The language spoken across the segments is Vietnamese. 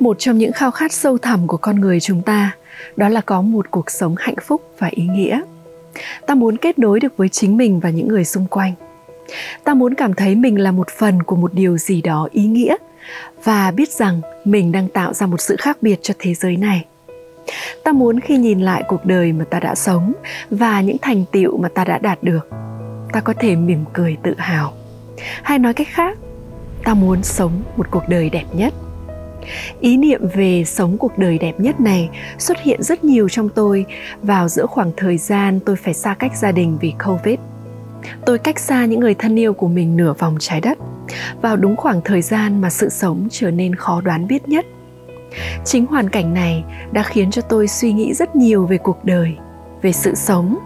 Một trong những khao khát sâu thẳm của con người chúng ta, đó là có một cuộc sống hạnh phúc và ý nghĩa. Ta muốn kết nối được với chính mình và những người xung quanh. Ta muốn cảm thấy mình là một phần của một điều gì đó ý nghĩa và biết rằng mình đang tạo ra một sự khác biệt cho thế giới này. Ta muốn khi nhìn lại cuộc đời mà ta đã sống và những thành tựu mà ta đã đạt được, ta có thể mỉm cười tự hào. Hay nói cách khác, ta muốn sống một cuộc đời đẹp nhất ý niệm về sống cuộc đời đẹp nhất này xuất hiện rất nhiều trong tôi. Vào giữa khoảng thời gian tôi phải xa cách gia đình vì covid. Tôi cách xa những người thân yêu của mình nửa vòng trái đất. Vào đúng khoảng thời gian mà sự sống trở nên khó đoán biết nhất. Chính hoàn cảnh này đã khiến cho tôi suy nghĩ rất nhiều về cuộc đời, về sự sống,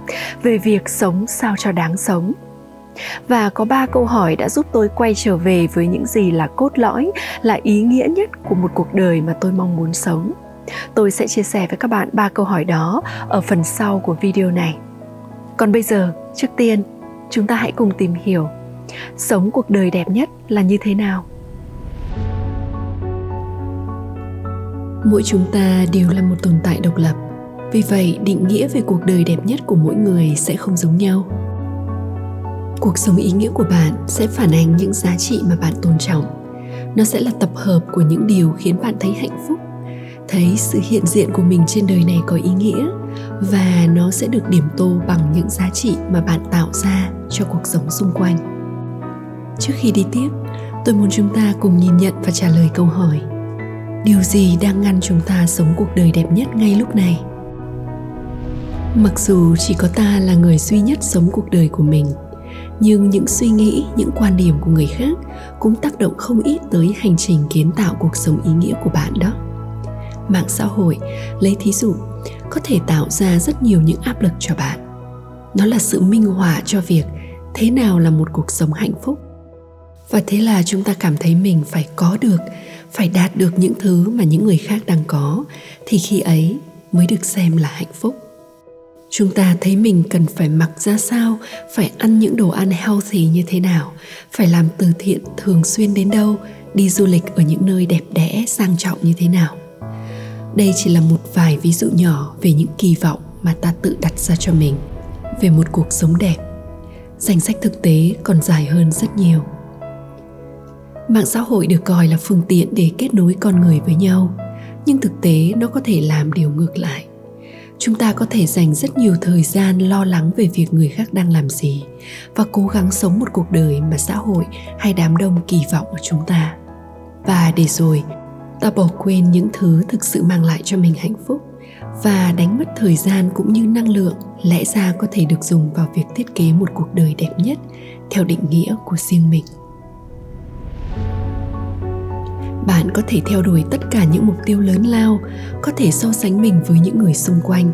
về việc sống sao cho đáng sống và có ba câu hỏi đã giúp tôi quay trở về với những gì là cốt lõi, là ý nghĩa nhất của một cuộc đời mà tôi mong muốn sống. Tôi sẽ chia sẻ với các bạn ba câu hỏi đó ở phần sau của video này. Còn bây giờ, trước tiên, chúng ta hãy cùng tìm hiểu sống cuộc đời đẹp nhất là như thế nào. Mỗi chúng ta đều là một tồn tại độc lập. Vì vậy, định nghĩa về cuộc đời đẹp nhất của mỗi người sẽ không giống nhau cuộc sống ý nghĩa của bạn sẽ phản ánh những giá trị mà bạn tôn trọng. Nó sẽ là tập hợp của những điều khiến bạn thấy hạnh phúc, thấy sự hiện diện của mình trên đời này có ý nghĩa, và nó sẽ được điểm tô bằng những giá trị mà bạn tạo ra cho cuộc sống xung quanh. Trước khi đi tiếp, tôi muốn chúng ta cùng nhìn nhận và trả lời câu hỏi, điều gì đang ngăn chúng ta sống cuộc đời đẹp nhất ngay lúc này? Mặc dù chỉ có ta là người duy nhất sống cuộc đời của mình nhưng những suy nghĩ, những quan điểm của người khác cũng tác động không ít tới hành trình kiến tạo cuộc sống ý nghĩa của bạn đó. Mạng xã hội, lấy thí dụ, có thể tạo ra rất nhiều những áp lực cho bạn. Nó là sự minh họa cho việc thế nào là một cuộc sống hạnh phúc. Và thế là chúng ta cảm thấy mình phải có được, phải đạt được những thứ mà những người khác đang có, thì khi ấy mới được xem là hạnh phúc chúng ta thấy mình cần phải mặc ra sao, phải ăn những đồ ăn healthy như thế nào, phải làm từ thiện thường xuyên đến đâu, đi du lịch ở những nơi đẹp đẽ, sang trọng như thế nào. Đây chỉ là một vài ví dụ nhỏ về những kỳ vọng mà ta tự đặt ra cho mình về một cuộc sống đẹp. Danh sách thực tế còn dài hơn rất nhiều. Mạng xã hội được coi là phương tiện để kết nối con người với nhau, nhưng thực tế nó có thể làm điều ngược lại chúng ta có thể dành rất nhiều thời gian lo lắng về việc người khác đang làm gì và cố gắng sống một cuộc đời mà xã hội hay đám đông kỳ vọng ở chúng ta. Và để rồi, ta bỏ quên những thứ thực sự mang lại cho mình hạnh phúc và đánh mất thời gian cũng như năng lượng lẽ ra có thể được dùng vào việc thiết kế một cuộc đời đẹp nhất theo định nghĩa của riêng mình bạn có thể theo đuổi tất cả những mục tiêu lớn lao, có thể so sánh mình với những người xung quanh,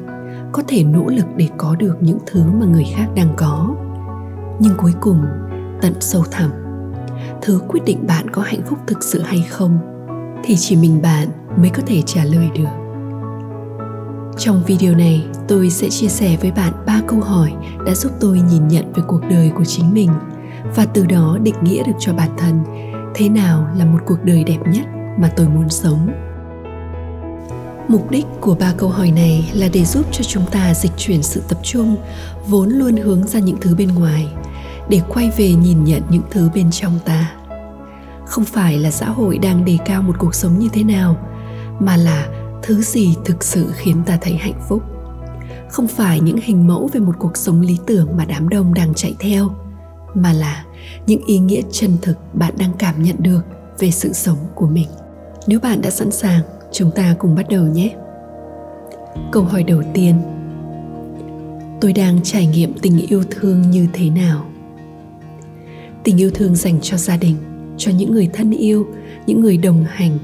có thể nỗ lực để có được những thứ mà người khác đang có. Nhưng cuối cùng, tận sâu thẳm, thứ quyết định bạn có hạnh phúc thực sự hay không, thì chỉ mình bạn mới có thể trả lời được. Trong video này, tôi sẽ chia sẻ với bạn ba câu hỏi đã giúp tôi nhìn nhận về cuộc đời của chính mình và từ đó định nghĩa được cho bản thân thế nào là một cuộc đời đẹp nhất mà tôi muốn sống? Mục đích của ba câu hỏi này là để giúp cho chúng ta dịch chuyển sự tập trung, vốn luôn hướng ra những thứ bên ngoài, để quay về nhìn nhận những thứ bên trong ta. Không phải là xã hội đang đề cao một cuộc sống như thế nào, mà là thứ gì thực sự khiến ta thấy hạnh phúc. Không phải những hình mẫu về một cuộc sống lý tưởng mà đám đông đang chạy theo mà là những ý nghĩa chân thực bạn đang cảm nhận được về sự sống của mình. Nếu bạn đã sẵn sàng, chúng ta cùng bắt đầu nhé. Câu hỏi đầu tiên. Tôi đang trải nghiệm tình yêu thương như thế nào? Tình yêu thương dành cho gia đình, cho những người thân yêu, những người đồng hành.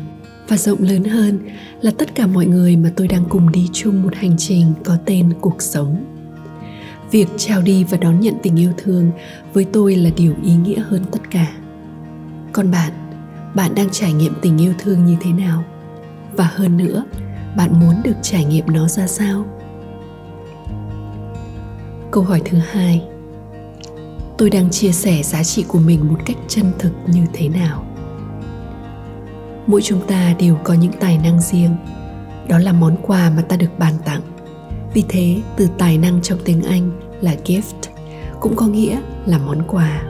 Và rộng lớn hơn là tất cả mọi người mà tôi đang cùng đi chung một hành trình có tên cuộc sống việc trao đi và đón nhận tình yêu thương với tôi là điều ý nghĩa hơn tất cả. Còn bạn bạn đang trải nghiệm tình yêu thương như thế nào? Và hơn nữa, bạn muốn được trải nghiệm nó ra sao? Câu hỏi thứ hai. Tôi đang chia sẻ giá trị của mình một cách chân thực như thế nào? Mỗi chúng ta đều có những tài năng riêng. Đó là món quà mà ta được ban tặng vì thế, từ tài năng trong tiếng anh là gift cũng có nghĩa là món quà.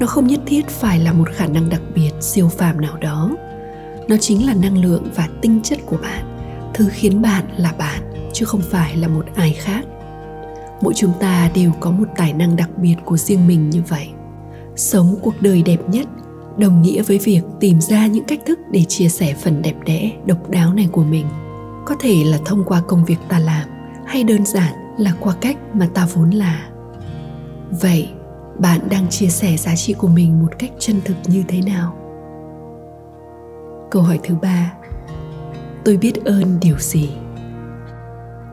Nó không nhất thiết phải là một khả năng đặc biệt siêu phàm nào đó. Nó chính là năng lượng và tinh chất của bạn, thứ khiến bạn là bạn, chứ không phải là một ai khác. Mỗi chúng ta đều có một tài năng đặc biệt của riêng mình như vậy. Sống cuộc đời đẹp nhất đồng nghĩa với việc tìm ra những cách thức để chia sẻ phần đẹp đẽ, độc đáo này của mình. Có thể là thông qua công việc ta làm hay đơn giản là qua cách mà ta vốn là? Vậy, bạn đang chia sẻ giá trị của mình một cách chân thực như thế nào? Câu hỏi thứ ba, tôi biết ơn điều gì?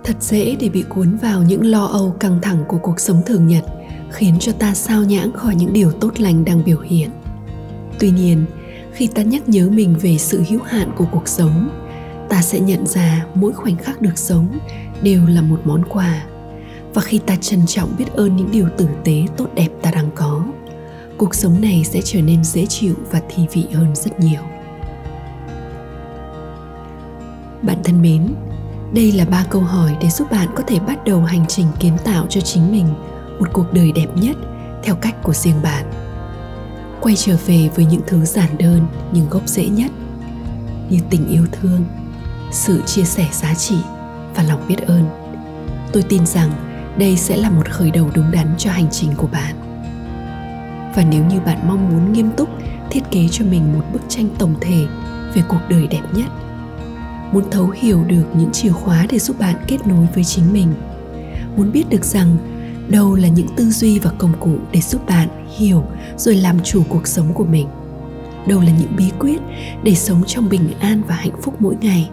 Thật dễ để bị cuốn vào những lo âu căng thẳng của cuộc sống thường nhật, khiến cho ta sao nhãng khỏi những điều tốt lành đang biểu hiện. Tuy nhiên, khi ta nhắc nhớ mình về sự hữu hạn của cuộc sống ta sẽ nhận ra mỗi khoảnh khắc được sống đều là một món quà. Và khi ta trân trọng biết ơn những điều tử tế, tốt đẹp ta đang có, cuộc sống này sẽ trở nên dễ chịu và thi vị hơn rất nhiều. Bạn thân mến, đây là ba câu hỏi để giúp bạn có thể bắt đầu hành trình kiến tạo cho chính mình một cuộc đời đẹp nhất theo cách của riêng bạn. Quay trở về với những thứ giản đơn nhưng gốc rễ nhất, như tình yêu thương sự chia sẻ giá trị và lòng biết ơn. Tôi tin rằng đây sẽ là một khởi đầu đúng đắn cho hành trình của bạn. Và nếu như bạn mong muốn nghiêm túc thiết kế cho mình một bức tranh tổng thể về cuộc đời đẹp nhất, muốn thấu hiểu được những chìa khóa để giúp bạn kết nối với chính mình, muốn biết được rằng đâu là những tư duy và công cụ để giúp bạn hiểu rồi làm chủ cuộc sống của mình, đâu là những bí quyết để sống trong bình an và hạnh phúc mỗi ngày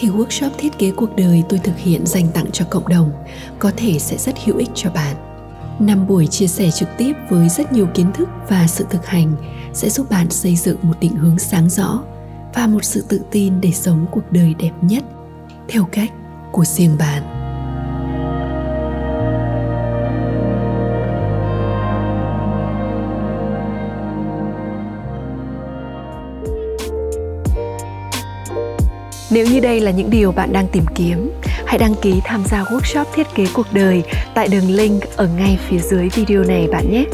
thì workshop thiết kế cuộc đời tôi thực hiện dành tặng cho cộng đồng, có thể sẽ rất hữu ích cho bạn. Năm buổi chia sẻ trực tiếp với rất nhiều kiến thức và sự thực hành sẽ giúp bạn xây dựng một định hướng sáng rõ và một sự tự tin để sống cuộc đời đẹp nhất, theo cách của riêng bạn. Nếu như đây là những điều bạn đang tìm kiếm, hãy đăng ký tham gia workshop thiết kế cuộc đời tại đường link ở ngay phía dưới video này bạn nhé.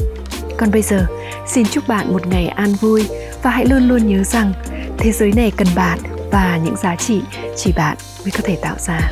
Còn bây giờ, xin chúc bạn một ngày an vui và hãy luôn luôn nhớ rằng thế giới này cần bạn và những giá trị chỉ bạn mới có thể tạo ra.